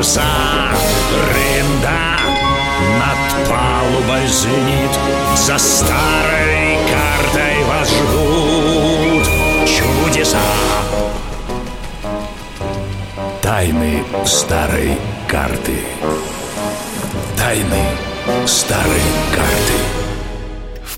паруса Рында над палубой звенит За старой картой вас ждут чудеса. Тайны старой карты. Тайны старой карты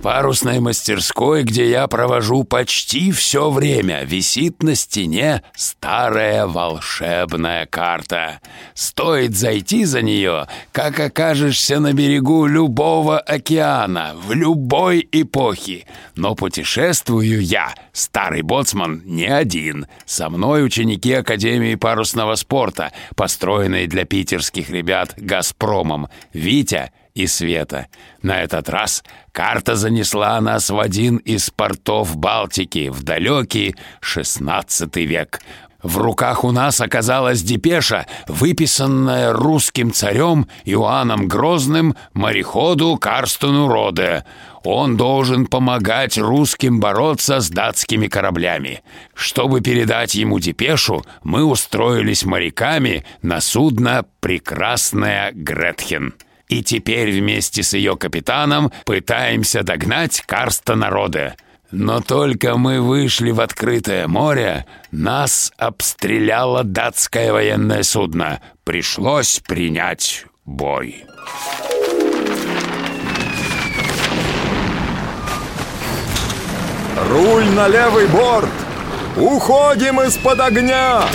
парусной мастерской, где я провожу почти все время, висит на стене старая волшебная карта. Стоит зайти за нее, как окажешься на берегу любого океана, в любой эпохе. Но путешествую я, старый боцман, не один. Со мной ученики Академии парусного спорта, построенной для питерских ребят «Газпромом», Витя и Света. На этот раз карта занесла нас в один из портов Балтики в далекий XVI век. В руках у нас оказалась депеша, выписанная русским царем Иоанном Грозным мореходу Карстену Роде. Он должен помогать русским бороться с датскими кораблями. Чтобы передать ему депешу, мы устроились моряками на судно «Прекрасная Гретхен». И теперь вместе с ее капитаном пытаемся догнать Карстена Роде. Но только мы вышли в открытое море, нас обстреляло датское военное судно. Пришлось принять бой. Руль на левый борт! Уходим из-под огня!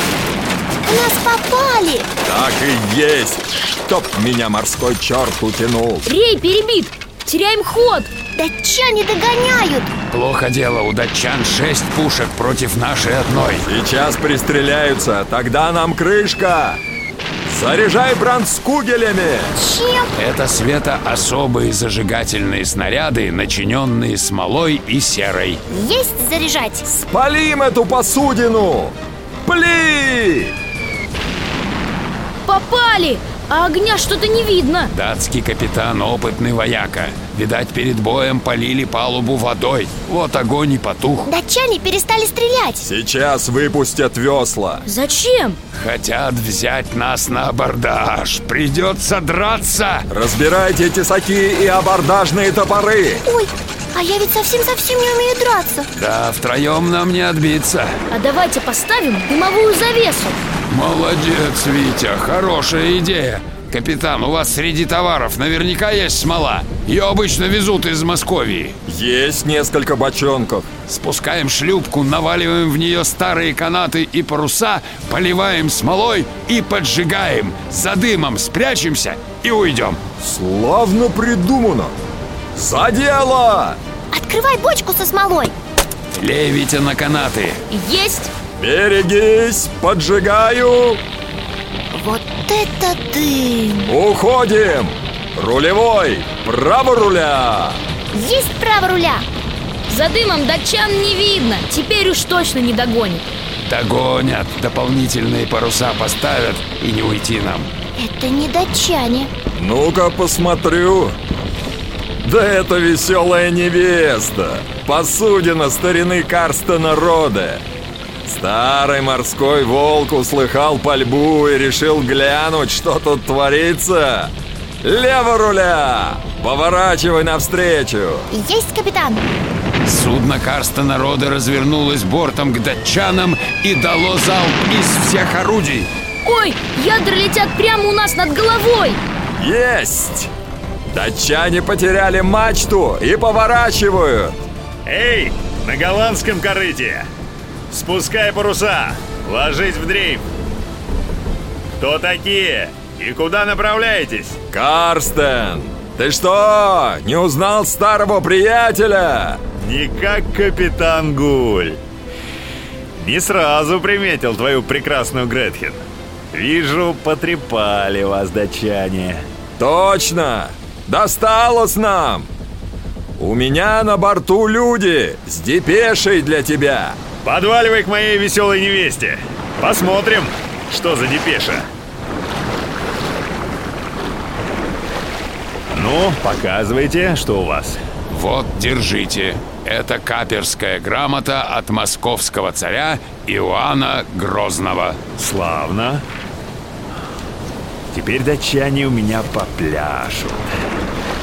Нас попали! Так и есть! Чтоб меня морской черт утянул! Рей перебит! Теряем ход! Датчане догоняют! Плохо дело, у датчан шесть пушек против нашей одной. Сейчас пристреляются, тогда нам крышка! Заряжай брандскугелями! Чем? Это света особые зажигательные снаряды, начиненные смолой и серой. Есть заряжать? Спалим эту посудину! Пли! Попали! А огня что-то не видно Датский капитан опытный вояка. Видать, перед боем полили палубу водой. Вот огонь и потух. Датчане перестали стрелять Сейчас выпустят весла! Зачем? Хотят взять нас на абордаж. Придется драться. Разбирайте тесаки и абордажные топоры! Ой, а я ведь совсем-совсем не умею драться Да, втроем нам не отбиться. А давайте поставим дымовую завесу Молодец, Витя, хорошая идея. Капитан, у вас среди товаров наверняка есть смола. Ее обычно везут из Московии. Есть несколько бочонков. Спускаем шлюпку, наваливаем в нее старые канаты и паруса, поливаем смолой и поджигаем. За дымом спрячемся и уйдем. Славно придумано! За дело! Открывай бочку со смолой Лей, Витя, на канаты. Есть! Берегись, поджигаю! Вот это дым! Уходим! Рулевой! Право руля! Есть право руля! За дымом датчан не видно Теперь уж точно не догонит Догонят, дополнительные паруса поставят и не уйти нам. Это не датчане Ну-ка посмотрю. Да это веселая невеста! Посудина старины Карстена Роде! Старый морской волк услыхал пальбу и решил глянуть, что тут творится. Лево руля! Поворачивай навстречу! Есть, капитан! Судно Карстена Рода развернулось бортом к датчанам и дало залп из всех орудий. Ой, ядра летят прямо у нас над головой Есть! Датчане потеряли мачту и поворачивают! Эй, на голландском корыте! Спускай паруса! Ложись в дрейф! Кто такие? И куда направляетесь? Карстен! Ты что, не узнал старого приятеля? Не как капитан Гуль. Не сразу приметил твою прекрасную Гретхен. Вижу, потрепали вас, датчане. Точно! Досталось нам! У меня на борту люди с депешей для тебя. Подваливай к моей веселой невесте. Посмотрим, что за депеша. Ну, показывайте, что у вас. Вот, держите. Это каперская грамота от московского царя Иоанна Грозного. Славно. Теперь датчане у меня попляшут.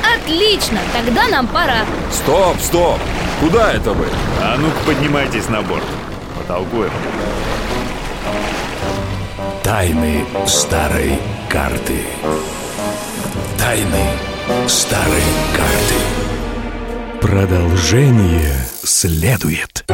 Отлично, тогда нам пора Стоп, стоп! Куда это вы? А ну-ка поднимайтесь на борт. Потолкуем. Тайны старой карты. Тайны старой карты. Продолжение следует.